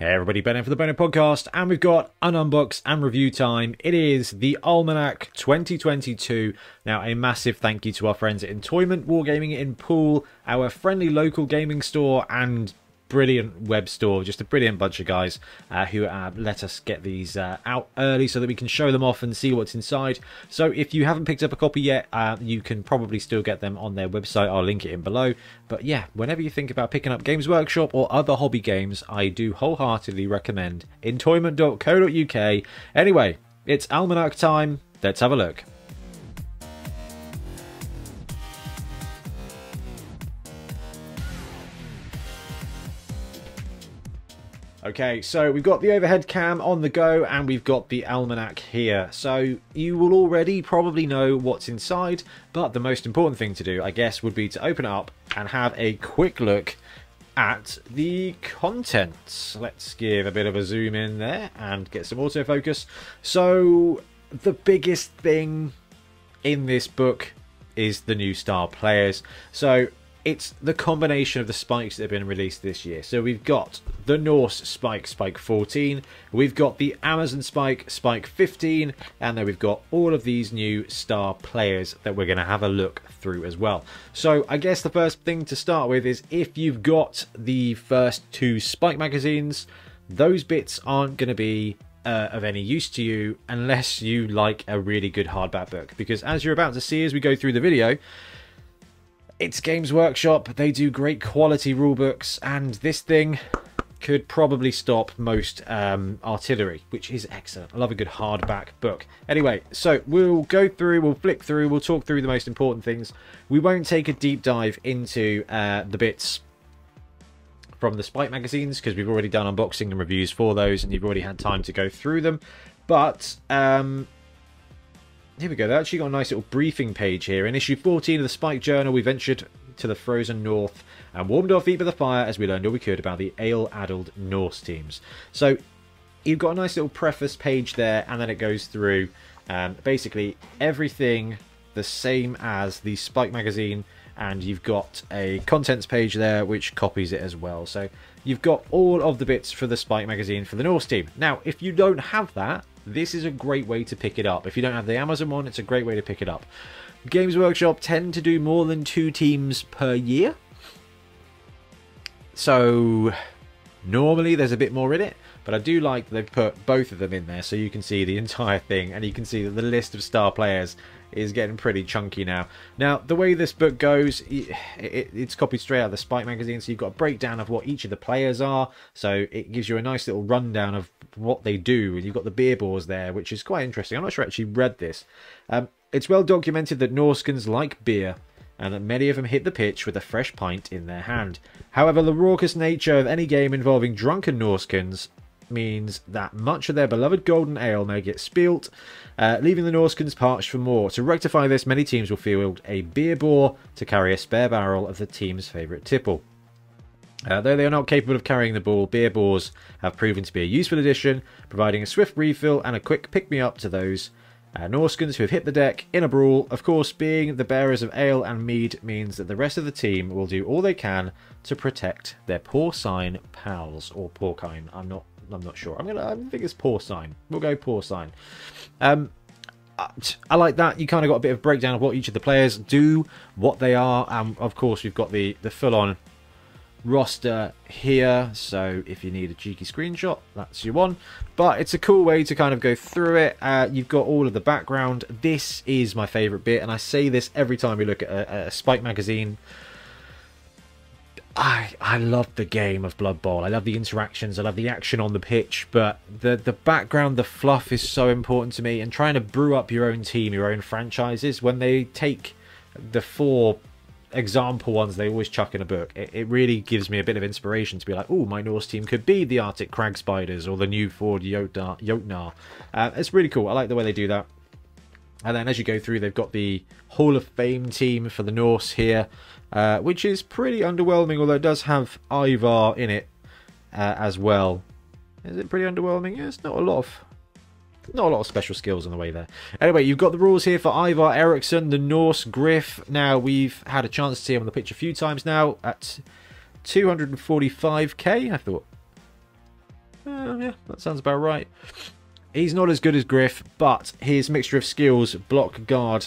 Hey everybody, Ben for the Bonehead Podcast, and we've got an unbox and review time. It is the Almanac 2022. Now, a massive thank you to our friends at Entoyment Wargaming in Poole, our friendly local gaming store, and brilliant web store, just a brilliant bunch of guys uh, who uh, let us get these uh, out early so that we can show them off and see what's inside. So if you haven't picked up a copy yet, uh, you can probably still get them on their website. I'll link it in below. But yeah, whenever you think about picking up Games Workshop or other hobby games, I do wholeheartedly recommend entoyment.co.uk. Anyway, it's Almanac time. Let's have a look. Okay, so we've got the overhead cam on the go and we've got the almanac here. So you will already probably know what's inside, but the most important thing to do, I guess, would be to open up and have a quick look at the contents. Let's give a bit of a zoom in there and get some autofocus. So the biggest thing in this book is the new star players. So it's the combination of the spikes that have been released this year. So we've got the Norse Spike, Spike 14, we've got the Amazon Spike, Spike 15, and then we've got all of these new star players that we're going to have a look through as well. So I guess the first thing to start with is if you've got the first two Spike magazines, those bits aren't going to be uh, of any use to you unless you like a really good hardback book. Because as you're about to see as we go through the video, it's Games Workshop. They do great quality rulebooks, and this thing could probably stop most um, artillery, which is excellent. I love a good hardback book. Anyway, so we'll go through, we'll flick through, we'll talk through the most important things. We won't take a deep dive into uh, the bits from the Spike magazines because we've already done unboxing and reviews for those, and you've already had time to go through them. But um, here we go. They've actually got a nice little briefing page here. In issue 14 of the Spike Journal, we ventured to the frozen north and warmed our feet by the fire as we learned all we could about the ale-addled Norse teams. So you've got a nice little preface page there, and then it goes through um, basically everything the same as the Spike magazine, and you've got a contents page there which copies it as well. So you've got all of the bits for the Spike magazine for the Norse team. Now, if you don't have that, this is a great way to pick it up. If you don't have the Amazon one, it's a great way to pick it up. Games Workshop tend to do more than two teams per year. So normally there's a bit more in it, but I do like they've put both of them in there so you can see the entire thing and you can see that the list of star players is getting pretty chunky now. Now, the way this book goes, it, it, it's copied straight out of the Spike magazine, so you've got a breakdown of what each of the players are, so it gives you a nice little rundown of what they do, and you've got the beer boars there, which is quite interesting. I'm not sure I actually read this. Um, it's well documented that Norskans like beer, and that many of them hit the pitch with a fresh pint in their hand. However, the raucous nature of any game involving drunken Norskans means that much of their beloved golden ale may get spilt, uh, leaving the Norskans parched for more. To rectify this, many teams will field a beer boar to carry a spare barrel of the team's favourite tipple. Uh, though they are not capable of carrying the ball, beer boars have proven to be a useful addition, providing a swift refill and a quick pick-me-up to those uh, Norskans who have hit the deck in a brawl. Of course, being the bearers of ale and mead means that the rest of the team will do all they can to protect their porcine pals, or porcine. I'm not I'm not sure. I'm gonna. I think it's porcine. We'll go porcine. Um, I like that. You kind of got a bit of breakdown of what each of the players do, what they are, and of course we've got the the full on roster here. So if you need a cheeky screenshot, that's your one. But it's a cool way to kind of go through it. Uh, you've got all of the background. This is my favourite bit, and I say this every time we look at a, a Spike magazine I I love the game of Blood Bowl. I love the interactions. I love the action on the pitch. But the the background, the fluff is so important to me. And trying to brew up your own team, your own franchises, when they take the four example ones they always chuck in a book, it, it really gives me a bit of inspiration to be like, oh, my Norse team could be the Arctic Crag Spiders or the new Ford Jotnar. Uh, it's really cool. I like the way they do that. And then as you go through, they've got the Hall of Fame team for the Norse here, uh, which is pretty underwhelming, although it does have Ivar in it uh, as well. Is it pretty underwhelming? Yeah, it's not a lot of not a lot of special skills on the way there. Anyway, you've got the rules here for Ivar Eriksson, the Norse Griff. Now, we've had a chance to see him on the pitch a few times now at 245k. I thought Uh, yeah, that sounds about right. He's not as good as Griff, but his mixture of skills, block, guard,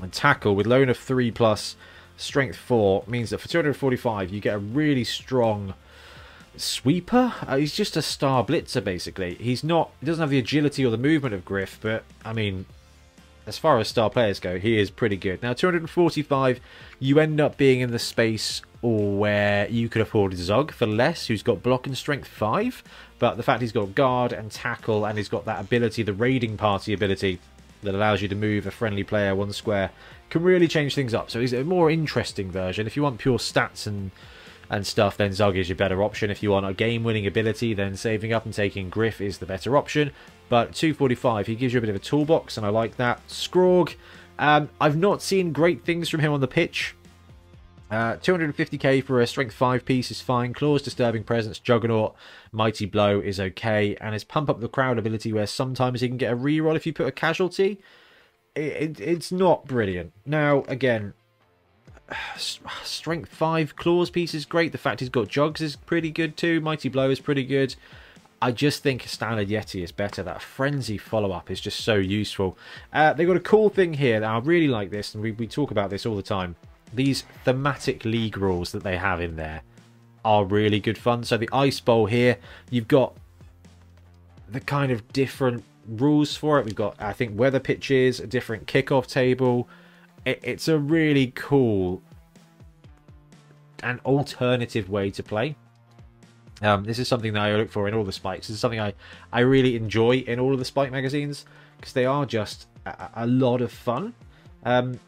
and tackle with loner 3 plus strength 4 means that for 245 you get a really strong sweeper. Uh, he's just a star blitzer basically. He's not he doesn't have the agility or the movement of Griff, but I mean as far as star players go, he is pretty good. Now 245 you end up being in the space or where you could afford Zug for less, who's got block and strength 5, but the fact he's got guard and tackle and he's got that ability, the raiding party ability that allows you to move a friendly player one square can really change things up. So he's a more interesting version. If you want pure stats and and stuff, then Zug is your better option. If you want a game-winning ability, then saving up and taking Griff is the better option. But 245, he gives you a bit of a toolbox, and I like that. Skrorg, um, I've not seen great things from him on the pitch. Uh, 250k for a strength 5 piece is fine. Claws, Disturbing Presence, Juggernaut, Mighty Blow is okay. And his Pump Up the Crowd ability, where sometimes he can get a reroll if you put a casualty it, it, it's not brilliant. Now, again, strength 5 claws piece is great. The fact he's got jugs is pretty good too. Mighty Blow is pretty good. I just think Standard Yeti is better. That Frenzy follow-up is just so useful. Uh, they've got a cool thing here. That I really like this, and we, we talk about this all the time. These thematic league rules that they have in there are really good fun. So the Ice Bowl here, you've got the kind of different rules for it. We've got, I think, weather pitches, a different kickoff table. It, it's a really cool and alternative way to play. Um, this is something that I look for in all the spikes. This is something I, I really enjoy in all of the spike magazines because they are just a, a lot of fun. Um,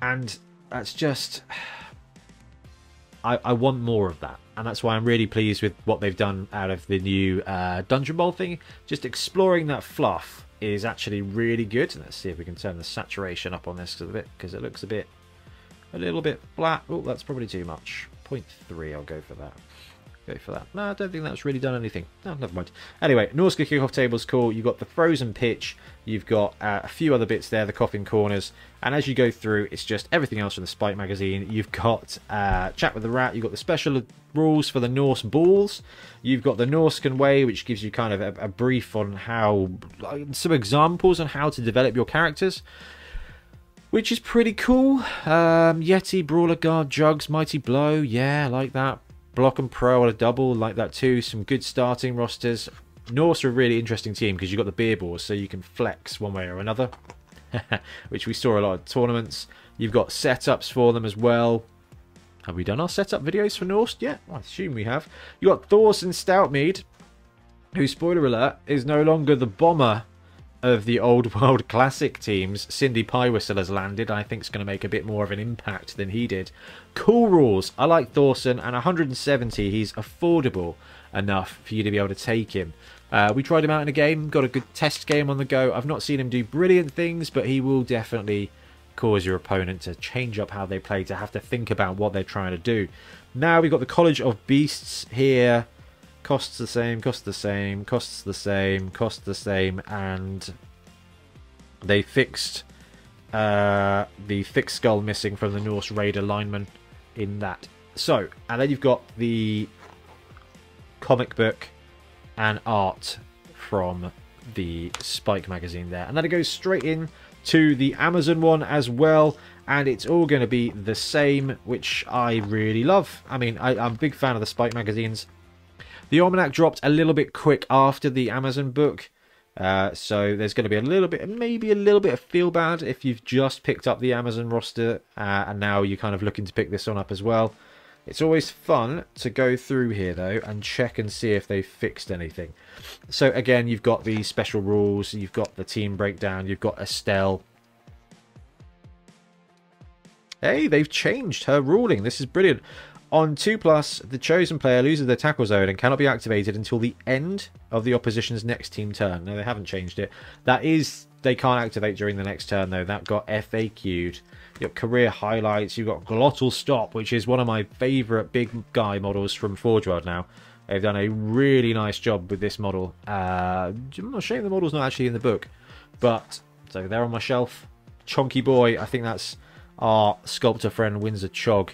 and that's just I, I want more of that and that's why I'm really pleased with what they've done out of the new uh, Dungeon Bowl thing. Just exploring that fluff is actually really good. Let's see if we can turn the saturation up on this a bit because it looks a bit, a little bit flat. Oh, that's probably too much. 0.3, I'll go for that go for that. No, I don't think that's really done anything. No, never mind. Anyway, Norsca kickoff table's cool. You've got the frozen pitch. You've got uh, a few other bits there, the coffin corners. And as you go through, it's just everything else from the Spike magazine. You've got uh, Chat with the Rat. You've got the special rules for the Norse balls. You've got the Norscan way, which gives you kind of a, a brief on how, some examples on how to develop your characters which is pretty cool. Um, Yeti, Brawler Guard, Jugs, Mighty Blow, yeah, like that. Block and Pro on a double like that too. Some good starting rosters. Norse are a really interesting team because you've got the beer boars, so you can flex one way or another, which we saw a lot of tournaments. You've got setups for them as well. Have we done our setup videos for Norse yet? I assume we have. you got Thorson Stoutmead, who, spoiler alert, is no longer the bomber of the old world classic teams, Cindy Piewhistle has landed. I think it's going to make a bit more of an impact than he did. Cool rules. I like Thorson, and 170, he's affordable enough for you to be able to take him. Uh, we tried him out in a game, got a good test game on the go. I've not seen him do brilliant things, but he will definitely cause your opponent to change up how they play, to have to think about what they're trying to do. Now we've got the College of Beasts here costs the same, costs the same, costs the same, costs the same, and they fixed uh, the thick skull missing from the Norse Raider lineman in that. So, and then you've got the comic book and art from the Spike magazine there. And then it goes straight in to the Amazon one as well. And it's all going to be the same, which I really love. I mean, I, I'm a big fan of the Spike magazines. The Almanac dropped a little bit quick after the Amazon book. Uh, so there's going to be a little bit, maybe a little bit of feel bad if you've just picked up the Amazon roster uh, and now you're kind of looking to pick this one up as well. It's always fun to go through here though and check and see if they've fixed anything. So again, you've got the special rules, you've got the team breakdown, you've got Estelle. Hey, they've changed her ruling. This is brilliant. On 2 plus, the chosen player loses their tackle zone and cannot be activated until the end of the opposition's next team turn. No, they haven't changed it. That is, they can't activate during the next turn though. That got FAQ'd. Got career highlights. You've got Glotl Stop, which is one of my favourite big guy models from Forge World now. They've done a really nice job with this model. Uh, ashamed the model's not actually in the book, but so they're on my shelf. Chonky boy, I think that's our sculptor friend Windsor Chog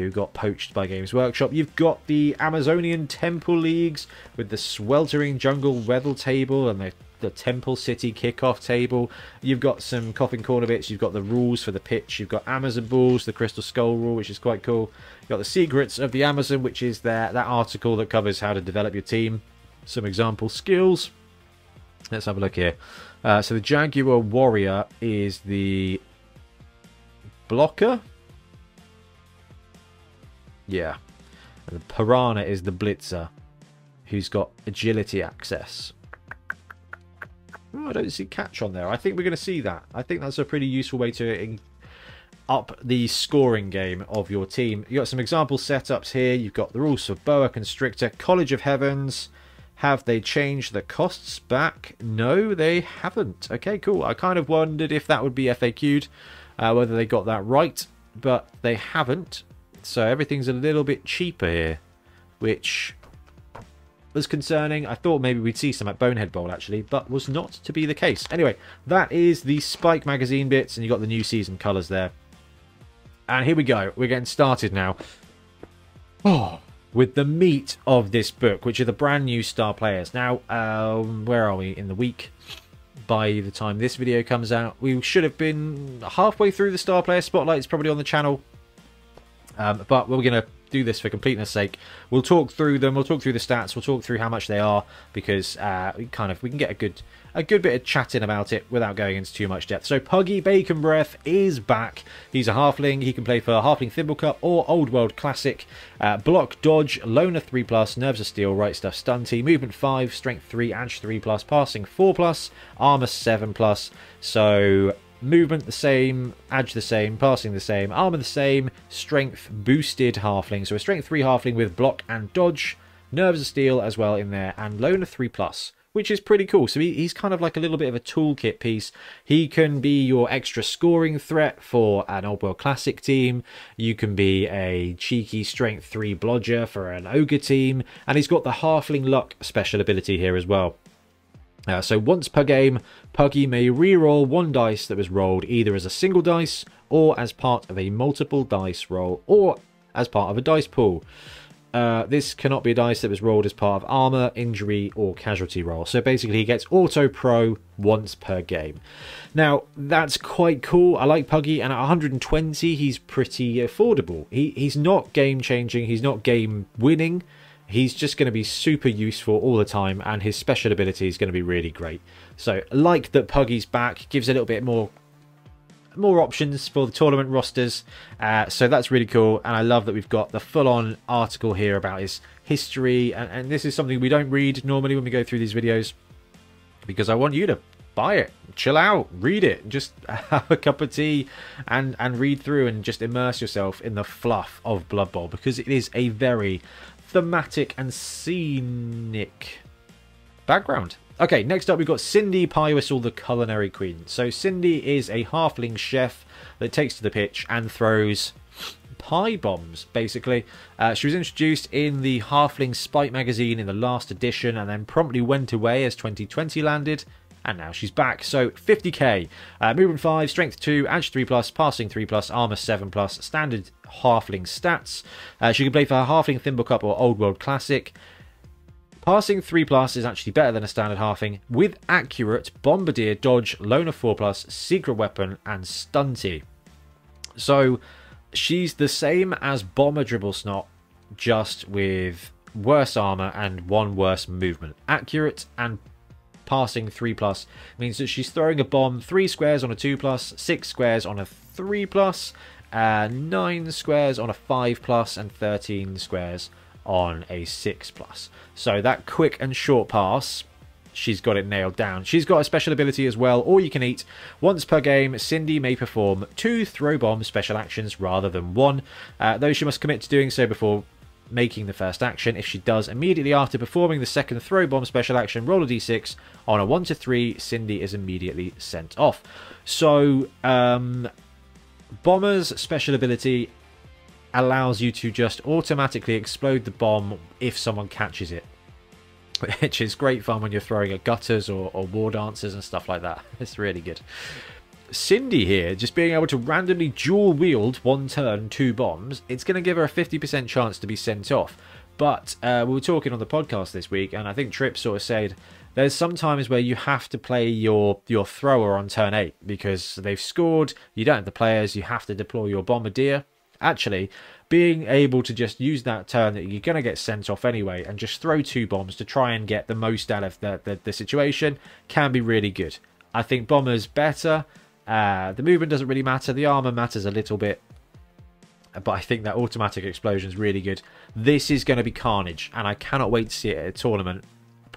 who got poached by Games Workshop. You've got the Amazonian Temple Leagues with the sweltering jungle weather table and the the Temple City kickoff table. You've got some Coffin Corner bits. You've got the rules for the pitch. You've got Amazon Balls, the Crystal Skull rule, which is quite cool. You've got the Secrets of the Amazon, which is there, that article that covers how to develop your team. Some example skills. Let's have a look here. Uh, so the Jaguar Warrior is the blocker. Yeah. And the Piranha is the blitzer, who's got agility access. Oh, I don't see catch on there. I think we're going to see that. I think that's a pretty useful way to up the scoring game of your team. You've got some example setups here. You've got the rules for Boa Constrictor, College of Heavens. Have they changed the costs back? No, they haven't. Okay, cool. I kind of wondered if that would be FAQ'd, uh, whether they got that right, but they haven't. So everything's a little bit cheaper here, which was concerning. I thought maybe we'd see some at Bonehead Bowl, actually, but was not to be the case. Anyway, that is the Spike magazine bits, and you got the new season colours there. And here we go. We're getting started now. Oh, with the meat of this book, which are the brand new star players. Now, um, where are we in the week? By the time this video comes out, we should have been halfway through the star player spotlight. Probably on the channel. Um, but we're going to do this for completeness sake. We'll talk through them. We'll talk through the stats. We'll talk through how much they are because uh, we kind of we can get a good a good bit of chatting about it without going into too much depth. So Puggy Bacon Breath is back. He's a halfling. He can play for Halfling Thimble Cup or Old World Classic. Uh, block, dodge, loner 3 plus, nerves of steel, right stuff, stunty, movement 5, strength 3, edge 3 plus, passing 4 plus, armor 7 plus. So Movement the same, edge the same, passing the same, armor the same, strength boosted halfling. So a strength 3 halfling with block and dodge, nerves of steel as well in there, and loner 3 plus which is pretty cool. So he, he's kind of like a little bit of a toolkit piece. He can be your extra scoring threat for an Old World Classic team. You can be a cheeky Strength 3 blodger for an Ogre team. And he's got the Halfling Luck special ability here as well. Uh, so once per game, Puggy may re-roll one dice that was rolled either as a single dice or as part of a multiple dice roll or as part of a dice pool. Uh, this cannot be a dice that was rolled as part of armor, injury, or casualty roll. So basically, he gets auto pro once per game. Now, that's quite cool. I like Puggy, and at 120, he's pretty affordable. He, he's not game changing, he's not game winning, he's just going to be super useful all the time and his special ability is going to be really great. So like that puggy's back gives a little bit more more options for the tournament rosters. Uh, so that's really cool and i love that we've got the full-on article here about his history and, and this is something we don't read normally when we go through these videos because i want you to buy it chill out read it just have a cup of tea and and read through and just immerse yourself in the fluff of blood bowl because it is a very thematic and scenic background. Okay, next up we've got Cindy Pie Whistle, the Culinary Queen. So Cindy is a halfling chef that takes to the pitch and throws pie bombs, basically. Uh, she was introduced in the Halfling Spike magazine in the last edition and then promptly went away as 2020 landed and now she's back. So 50k, uh, movement 5, strength 2, edge 3 plus, passing 3 plus, armor 7 plus, standard halfling stats. Uh, she can play for halfling Thimble Cup or Old World Classic. Passing 3 plus is actually better than a standard halfling with accurate, bombardier, dodge, loner 4 plus, secret weapon, and stunty. So she's the same as Bomber Dribble Snot, just with worse armor and one worse movement. Accurate and passing 3 plus means that she's throwing a bomb 3 squares on a 2 plus, 6 squares on a 3 plus, uh, 9 squares on a 5 plus, and 13 squares on a 6 plus. So that quick and short pass she's got it nailed down. She's got a special ability as well, all you can eat. Once per game, Cindy may perform two throw bomb special actions rather than one, uh, though she must commit to doing so before making the first action. If she does immediately after performing the second throw bomb special action, roll a d6. On a 1 to 3, Cindy is immediately sent off. So, um, Bomber's special ability allows you to just automatically explode the bomb if someone catches it. Which is great fun when you're throwing at gutters or, or war dancers and stuff like that. It's really good. Cindy here, just being able to randomly dual wield one turn, two bombs, it's going to give her a 50% chance to be sent off. But uh, we were talking on the podcast this week, and I think Trip sort of said there's some times where you have to play your your thrower on turn eight because they've scored. You don't have the players. You have to deploy your bombardier. Actually, being able to just use that turn that you're going to get sent off anyway and just throw two bombs to try and get the most out of the, the, the situation can be really good. I think bombers better. Uh, the movement doesn't really matter. The armor matters a little bit. But I think that automatic explosion is really good. This is going to be carnage, and I cannot wait to see it at a tournament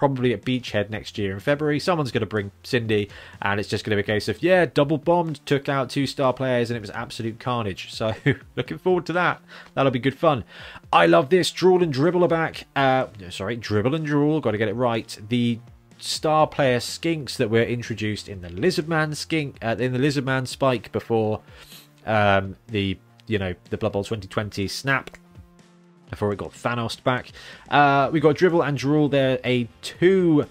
probably at Beachhead next year in February. Someone's going to bring Cindy, and it's just going to be a case of, yeah, double bombed, took out two star players, and it was absolute carnage. So, looking forward to that. That'll be good fun. I love this. Drool and Dribble back. Uh, sorry, Dribble and Drool, got to get it right. The star player skinks that were introduced in the Lizardman skink, uh, in the Lizardman spike before um, the, you know, the Blood Bowl 2020 snap before we got Thanos back. Uh, we got Dribble and Drool there, a two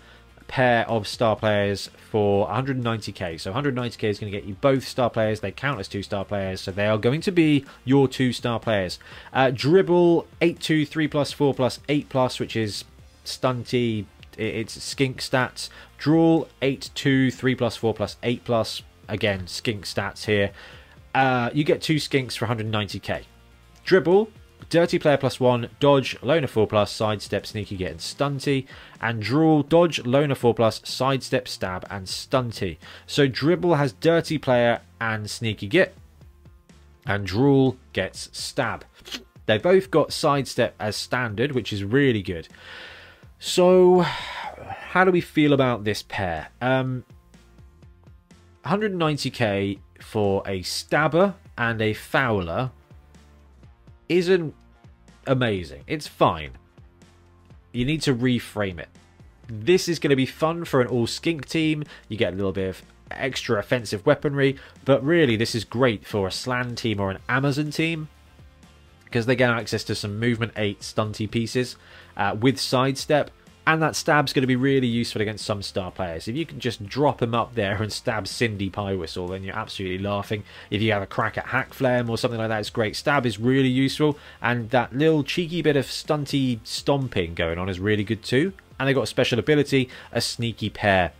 pair of star players for 190k. So 190k is going to get you both star players. They count as two star players, so they are going to be your two star players. Uh, dribble 8 2, 3 plus, 4 plus, 8 plus, which is stunty. It's skink stats. Drool 8 2, 3 plus, 4 plus, 8 plus. Again, skink stats here. Uh, you get two skinks for 190k. Dribble Dirty Player plus one, Dodge, Loner 4 plus, Sidestep, Sneaky Git, and Stunty. And Drool, Dodge, Loner 4 plus, Sidestep, Stab, and Stunty. So Dribble has Dirty Player and Sneaky Git. And Drool gets Stab. They both got Sidestep as standard, which is really good. So, how do we feel about this pair? Um, 190k for a Stabber and a Fowler isn't amazing. It's fine. You need to reframe it. This is going to be fun for an all skink team. You get a little bit of extra offensive weaponry, but really this is great for a Slann team or an Amazon team because they get access to some movement 8 stunty pieces uh, with sidestep and that stab's going to be really useful against some star players. If you can just drop him up there and stab Cindy Pie Whistle, then you're absolutely laughing. If you have a crack at Hakflem or something like that, it's great. Stab is really useful, and that little cheeky bit of stunty stomping going on is really good too. And they've got a special ability, a sneaky pair.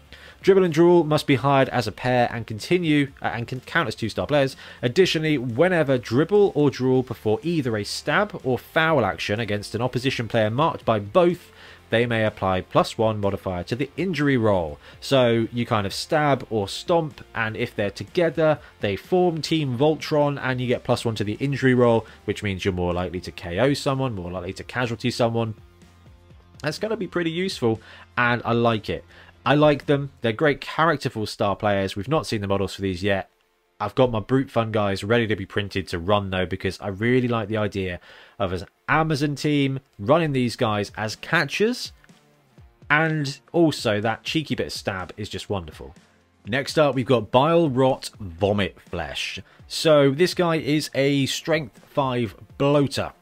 Dribble and Drool must be hired as a pair and continue uh, and can count as two star players. Additionally, whenever Dribble or Drool perform either a stab or foul action against an opposition player marked by both they may apply plus one modifier to the injury roll. So you kind of stab or stomp, and if they're together, they form Team Voltron, and you get plus one to the injury roll, which means you're more likely to KO someone, more likely to casualty someone. That's going to be pretty useful, and I like it. I like them. They're great characterful star players. We've not seen the models for these yet. I've got my Brute Fun guys ready to be printed to run though because I really like the idea of an Amazon team running these guys as catchers and also that cheeky bit of stab is just wonderful. Next up, we've got Bile Rot Vomit Flesh. So this guy is a Strength 5 bloater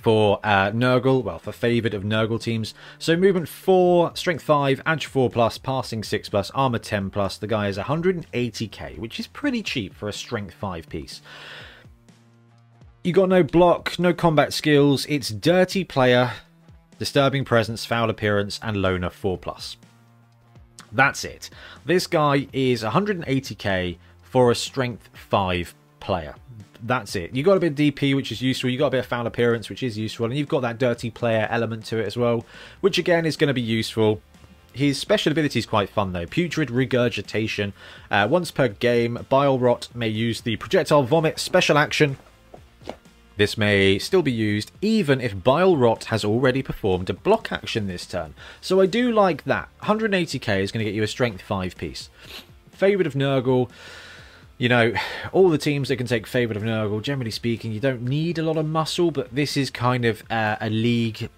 for uh, Nurgle, well, for favoured of Nurgle teams. So movement 4, strength 5, edge 4 plus, passing 6 plus, armor 10 plus. The guy is 180k, which is pretty cheap for a strength 5 piece. You got no block, no combat skills. It's dirty player, disturbing presence, foul appearance, and loner 4 plus. That's it. This guy is 180k for a strength 5 player that's it. You got a bit of DP, which is useful. You got a bit of foul appearance, which is useful, and you've got that dirty player element to it as well, which again is going to be useful. His special ability is quite fun though. Putrid Regurgitation. Uh, once per game, Bile Rot may use the Projectile Vomit special action. This may still be used even if Bile Rot has already performed a block action this turn. So I do like that. 180k is going to get you a Strength 5 piece. Favourite of Nurgle you know, all the teams that can take favourite of Nurgle, generally speaking, you don't need a lot of muscle, but this is kind of uh, a league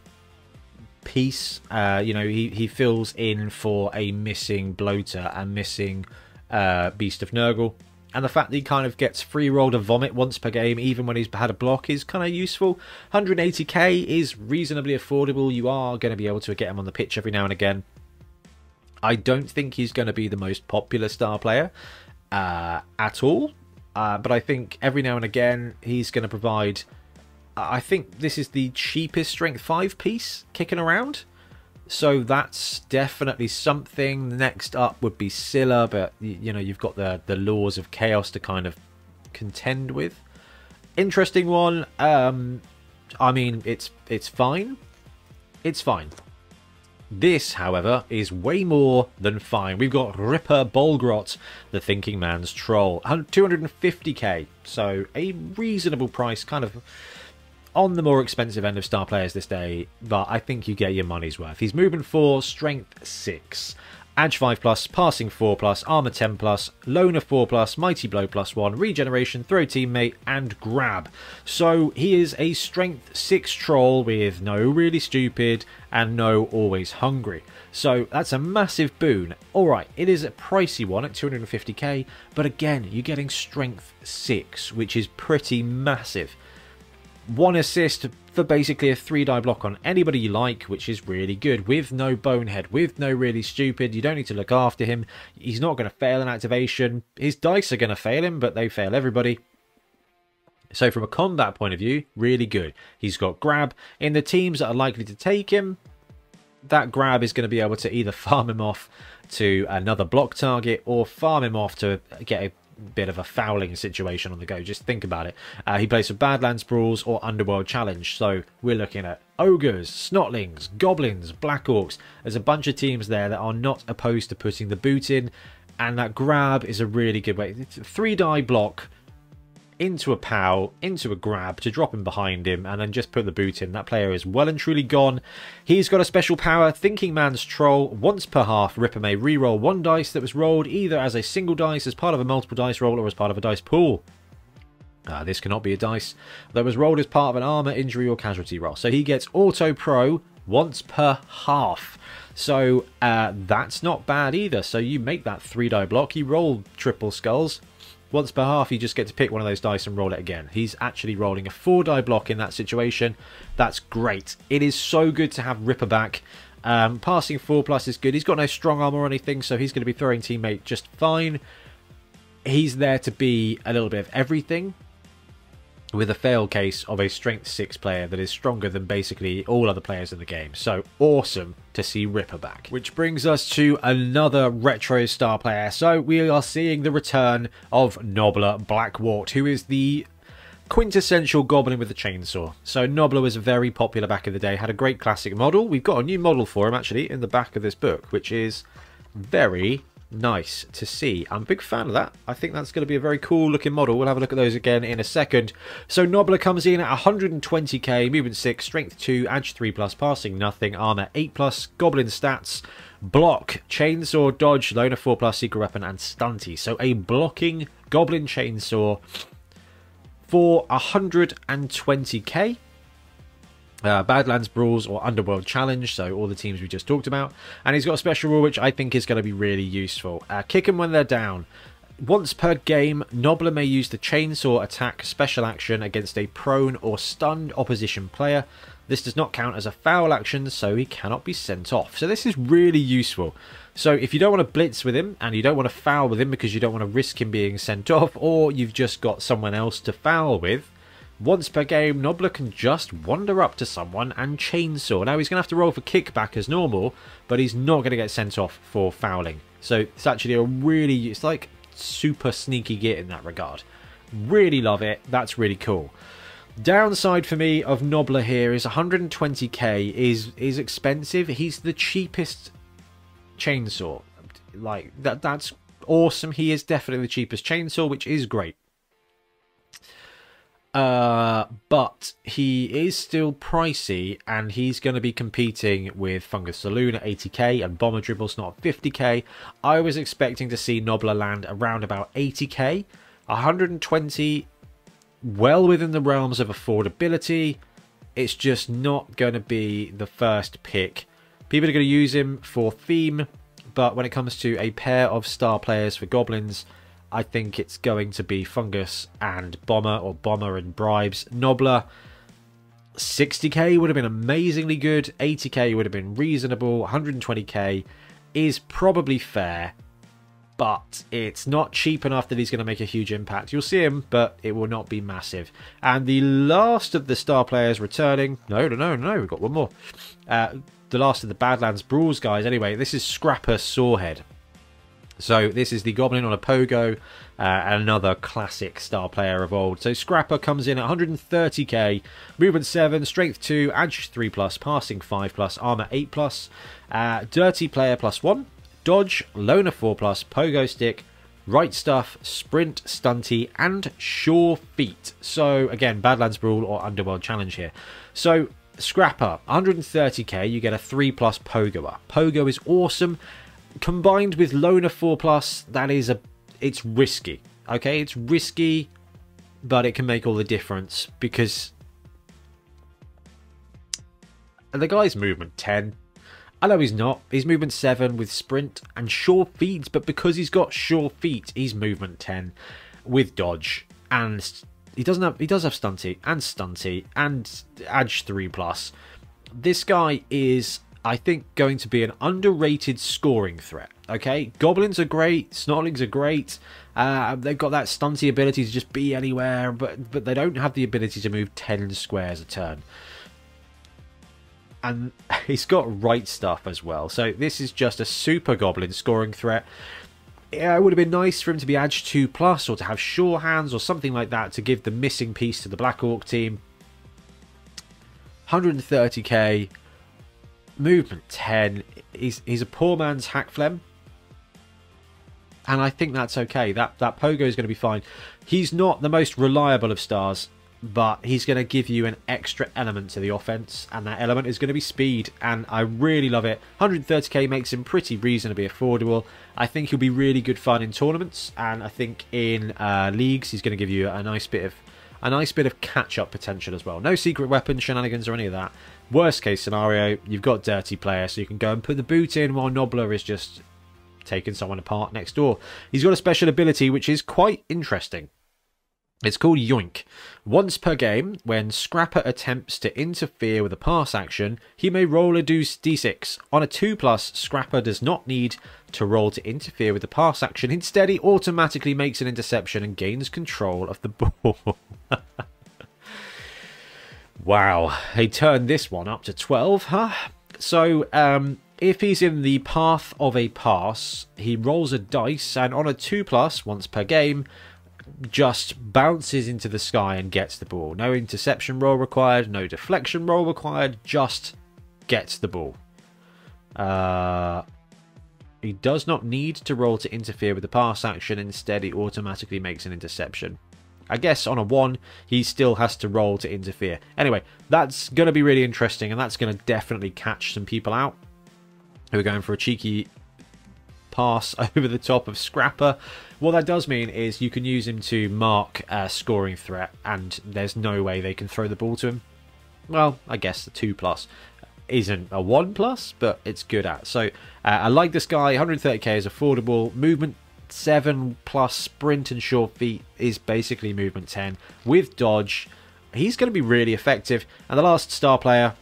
piece. Uh, you know, he, he fills in for a missing bloater and missing uh, Beast of Nurgle. And the fact that he kind of gets free rolled a vomit once per game, even when he's had a block, is kind of useful. 180k is reasonably affordable. You are going to be able to get him on the pitch every now and again. I don't think he's going to be the most popular star player. uh, at all. Uh, but I think every now and again he's going to provide. I think this is the cheapest strength five piece kicking around. So that's definitely something. Next up would be Scylla, but you know you've got the the laws of chaos to kind of contend with. Interesting one. Um, I mean, it's it's fine. It's fine. This, however, is way more than fine. We've got Ripper Bolgrot, the Thinking Man's Troll. 250k, so a reasonable price, kind of on the more expensive end of star players this day, but I think you get your money's worth. He's movement 4, strength 6. Edge 5 plus, passing 4 plus, armor 10 plus, loner 4 plus, mighty blow plus 1, regeneration, throw teammate, and grab. So he is a strength 6 troll with no really stupid and no always hungry. So that's a massive boon. Alright, it is a pricey one at 250k, but again, you're getting strength 6, which is pretty massive one assist for basically a three die block on anybody you like, which is really good, with no bonehead, with no really stupid. You don't need to look after him. He's not going to fail an activation. His dice are going to fail him, but they fail everybody. So from a combat point of view, really good. He's got grab. In the teams that are likely to take him, that grab is going to be able to either farm him off to another block target or farm him off to get a bit of a fouling situation on the go. Just think about it. Uh, he plays for Badlands Brawls or Underworld Challenge. So we're looking at Ogres, Snotlings, Goblins, Black Orcs. There's a bunch of teams there that are not opposed to putting the boot in. And that grab is a really good way. Three die block into a pow, into a grab to drop him behind him, and then just put the boot in. That player is well and truly gone. He's got a special power, Thinking Man's Troll. Once per half, Ripper may re-roll one dice that was rolled either as a single dice, as part of a multiple dice roll, or as part of a dice pool. Uh, this cannot be a dice that was rolled as part of an armor, injury, or casualty roll. So he gets auto pro once per half. So uh, that's not bad either. So you make that three die block, you roll triple skulls, once per half, you just get to pick one of those dice and roll it again. He's actually rolling a four die block in that situation. That's great. It is so good to have Ripper back. Um, passing 4 plus is good. He's got no strong armor or anything, so he's going to be throwing teammate just fine. He's there to be a little bit of everything with a fail case of a strength 6 player that is stronger than basically all other players in the game. So awesome to see Ripper back. Which brings us to another retro star player. So we are seeing the return of Nobbla Blackwart, who is the quintessential goblin with a chainsaw. So Nobbla was very popular back in the day, had a great classic model. We've got a new model for him actually in the back of this book, which is very nice to see. I'm a big fan of that. I think that's going to be a very cool looking model. We'll have a look at those again in a second. So Nobbla comes in at 120k, movement 6, strength 2, edge 3 plus, passing nothing, armor 8 plus, goblin stats, block, chainsaw, dodge, loner 4 plus, secret weapon, and stunty. So a blocking goblin chainsaw for 120k uh, Badlands Brawls or Underworld Challenge, so all the teams we just talked about. And he's got a special rule which I think is going to be really useful. Uh, kick them when they're down. Once per game, Nobbla may use the Chainsaw attack special action against a prone or stunned opposition player. This does not count as a foul action, so he cannot be sent off. So this is really useful. So if you don't want to blitz with him, and you don't want to foul with him because you don't want to risk him being sent off, or you've just got someone else to foul with, once per game, Nobbla can just wander up to someone and chainsaw. Now, he's going to have to roll for kickback as normal, but he's not going to get sent off for fouling. So it's actually a really, it's like super sneaky git in that regard. Really love it. That's really cool. Downside for me of Nobbla here is 120k is is expensive. He's the cheapest chainsaw. Like that that's awesome. He is definitely the cheapest chainsaw, which is great. Uh, but he is still pricey, and he's going to be competing with Fungus the Loon at 80k and Bomber Dribblesnot 50k. I was expecting to see Nobbla land around about 80k. 120, well within the realms of affordability. It's just not going to be the first pick. People are going to use him for theme, but when it comes to a pair of star players for Goblins, I think it's going to be Fungus and Bomber, or Bomber and Bribes. Nobbla, 60k would have been amazingly good. 80k would have been reasonable. 120k is probably fair. but it's not cheap enough that he's going to make a huge impact. You'll see him, but it will not be massive. And the last of the star players returning... No, no, no, no, we've got one more. Uh, the last of the Badlands Brawls guys. Anyway, this is Scrappa Sorehead. So this is the Goblin on a Pogo, uh, another classic star player of old. So Scrappa comes in at 130k, movement 7, strength 2, edge 3+, plus, passing 5+, plus, armor 8+, plus, uh, dirty player plus 1, dodge, loner 4+, plus, pogo stick, right stuff, sprint, stunty, and sure feet. So again, Badlands Brawl or Underworld Challenge here. So Scrappa, 130k, you get a 3 plus Pogoer. Pogo is awesome combined with Loner 4 Plus, that is a it's risky. Okay, it's risky, but it can make all the difference because and the guy's movement 10. I know he's not. He's movement 7 with sprint and sure feet, but because he's got sure feet, he's movement 10 with dodge and he doesn't have he does have stunty and stunty and edge 3 plus. This guy is I think, going to be an underrated scoring threat. Okay, goblins are great, snotlings are great. Uh, they've got that stunty ability to just be anywhere, but but they don't have the ability to move ten squares a turn. And he's got right stuff as well. So this is just a super goblin scoring threat. Yeah, it would have been nice for him to be Edge 2 plus or to have Sure Hands or something like that to give the missing piece to the Black Orc team. 130k movement 10. He's he's a poor man's hack Hakflem. And I think that's okay. That that Pogo is going to be fine. He's not the most reliable of stars, but he's going to give you an extra element to the offense, and that element is going to be speed. And I really love it. 130k makes him pretty reasonably affordable. I think he'll be really good fun in tournaments, and I think in uh, leagues he's going to give you a nice bit of a nice bit of catch-up potential as well. No secret weapon shenanigans or any of that. Worst case scenario, you've got Dirty Player, so you can go and put the boot in while Nobbla is just taking someone apart next door. He's got a special ability which is quite interesting. It's called Yoink. Once per game, when Scrappa attempts to interfere with a pass action, he may roll a deuce d6. On a 2 plus, Scrappa does not need to roll to interfere with the pass action. Instead, he automatically makes an interception and gains control of the ball. Wow, he turned this one up to 12, huh? So, um, if he's in the path of a pass, he rolls a dice and on a 2 plus, once per game, just bounces into the sky and gets the ball. No interception roll required, no deflection roll required, just gets the ball. Uh, he does not need to roll to interfere with the pass action, instead, he automatically makes an interception. I guess on a 1, he still has to roll to interfere. Anyway, that's going to be really interesting, and that's going to definitely catch some people out who are going for a cheeky pass over the top of Scrappa. What that does mean is you can use him to mark a scoring threat, and there's no way they can throw the ball to him. Well, I guess the 2 plus isn't a 1 plus, but it's good at. So uh, I like this guy. 130k is affordable. Movement 7 plus sprint and sure feet is basically movement 10 with dodge. He's going to be really effective. And the last star player,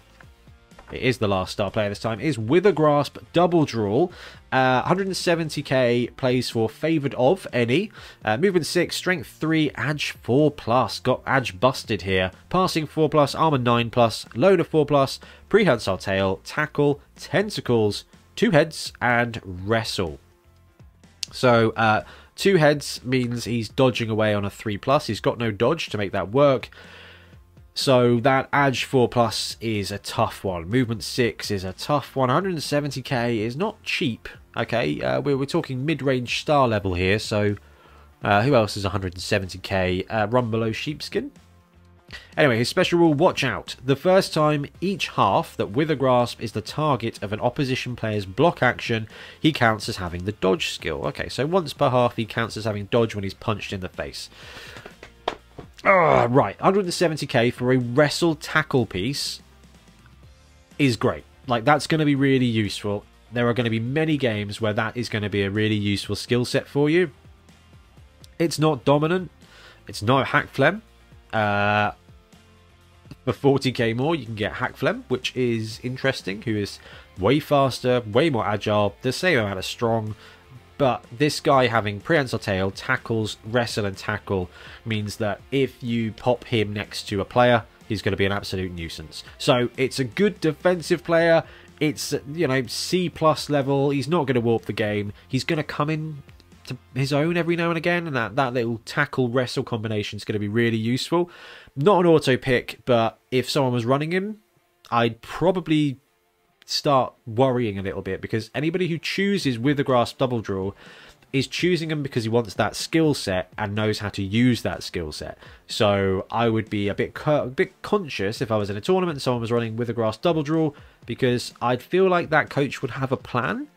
it is the last star player this time, is with a Grasp Double Draw. Uh, 170k plays for Favoured of any. Uh, movement 6, Strength 3, Edge 4 plus. Got Edge busted here. Passing 4 plus, Armor 9 plus, Loner 4 plus, Prehensile Tail, Tackle, Tentacles, Two Heads, and Wrestle. So uh, two heads means he's dodging away on a 3 plus. He's got no dodge to make that work. So that edge 4 plus is a tough one. Movement 6 is a tough one. 170k is not cheap. Okay, uh, we're, we're talking mid-range star level here. So uh, who else is 170k? Uh, Rumbelow sheepskin. Anyway, his special rule, watch out. The first time each half that Wither Grasp is the target of an opposition player's block action, he counts as having the dodge skill. Okay, so once per half he counts as having dodge when he's punched in the face. Oh, right, 170k for a wrestle tackle piece is great. Like, that's going to be really useful. There are going to be many games where that is going to be a really useful skill set for you. It's not dominant. It's not Hakflem. Uh, for 40k more, you can get Hakflem, which is interesting, who is way faster, way more agile, the same amount of strong, But this guy having prehensile tail, tackles, wrestle, and tackle means that if you pop him next to a player, he's going to be an absolute nuisance. So it's a good defensive player. It's you know C plus level. He's not going to warp the game. He's going to come in to his own every now and again, and that that little tackle wrestle combination is going to be really useful. Not an auto pick, but if someone was running him, I'd probably start worrying a little bit because anybody who chooses Withergrasp Doubledrool is choosing him because he wants that skill set and knows how to use that skill set. So I would be a bit a bit conscious if I was in a tournament and someone was running Withergrasp Doubledrool because I'd feel like that coach would have a plan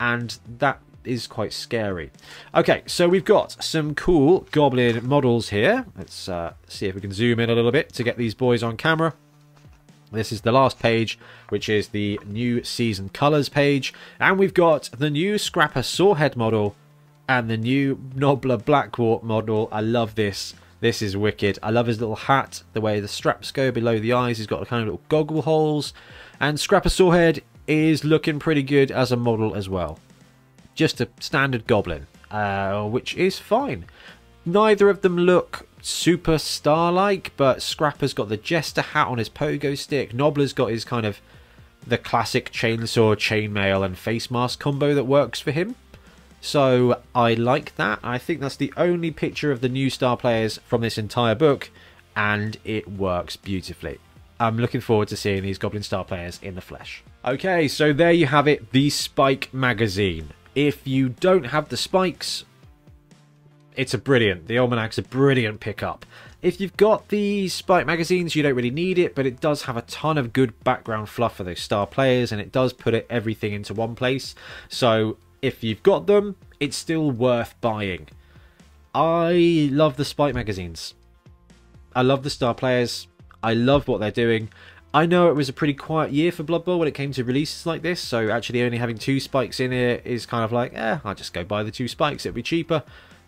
and that is quite scary. Okay, so we've got some cool goblin models here. Let's uh, see if we can zoom in a little bit to get these boys on camera. This is the last page, which is the new season colors page. And we've got the new Scrappa Sorehead model and the new Nobbla Blackwort model. I love this. This is wicked. I love his little hat, the way the straps go below the eyes. He's got a kind of little goggle holes. And Scrappa Sorehead is looking pretty good as a model as well. Just a standard goblin, uh, which is fine. Neither of them look super star-like, but Scrappa's got the jester hat on his pogo stick. Nobbla's got his kind of the classic chainsaw, chainmail, and face mask combo that works for him. So I like that. I think that's the only picture of the new star players from this entire book, and it works beautifully. I'm looking forward to seeing these Goblin Star players in the flesh. Okay, so there you have it, the Spike magazine. If you don't have the spikes, it's a brilliant. The Almanac's a brilliant pickup. If you've got the Spike magazines, you don't really need it, but it does have a ton of good background fluff for those star players, and it does put it, everything into one place. So if you've got them, it's still worth buying. I love the Spike magazines. I love the star players. I love what they're doing. I know it was a pretty quiet year for Blood Bowl when it came to releases like this, so actually only having two spikes in it is kind of like, eh, I'll just go buy the two spikes, it'll be cheaper.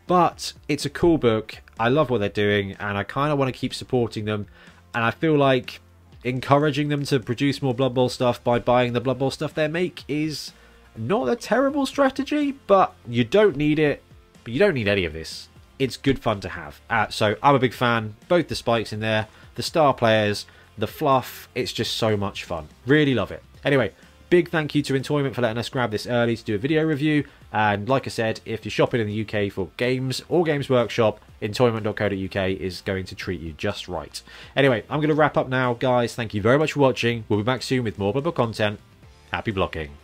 But it's a cool book. I love what they're doing, and I kind of want to keep supporting them. And I feel like encouraging them to produce more Blood Bowl stuff by buying the Blood Bowl stuff they make is not a terrible strategy, but you don't need it. But you don't need any of this. It's good fun to have. Uh, so I'm a big fan. Both the spikes in there, the star players, the fluff. It's just so much fun. Really love it. Anyway, big thank you to Entoyment for letting us grab this early to do a video review. And like I said, if you're shopping in the UK for games or Games Workshop, entoyment.co.uk is going to treat you just right. Anyway, I'm going to wrap up now, guys. Thank you very much for watching. We'll be back soon with more Bubble content. Happy blocking.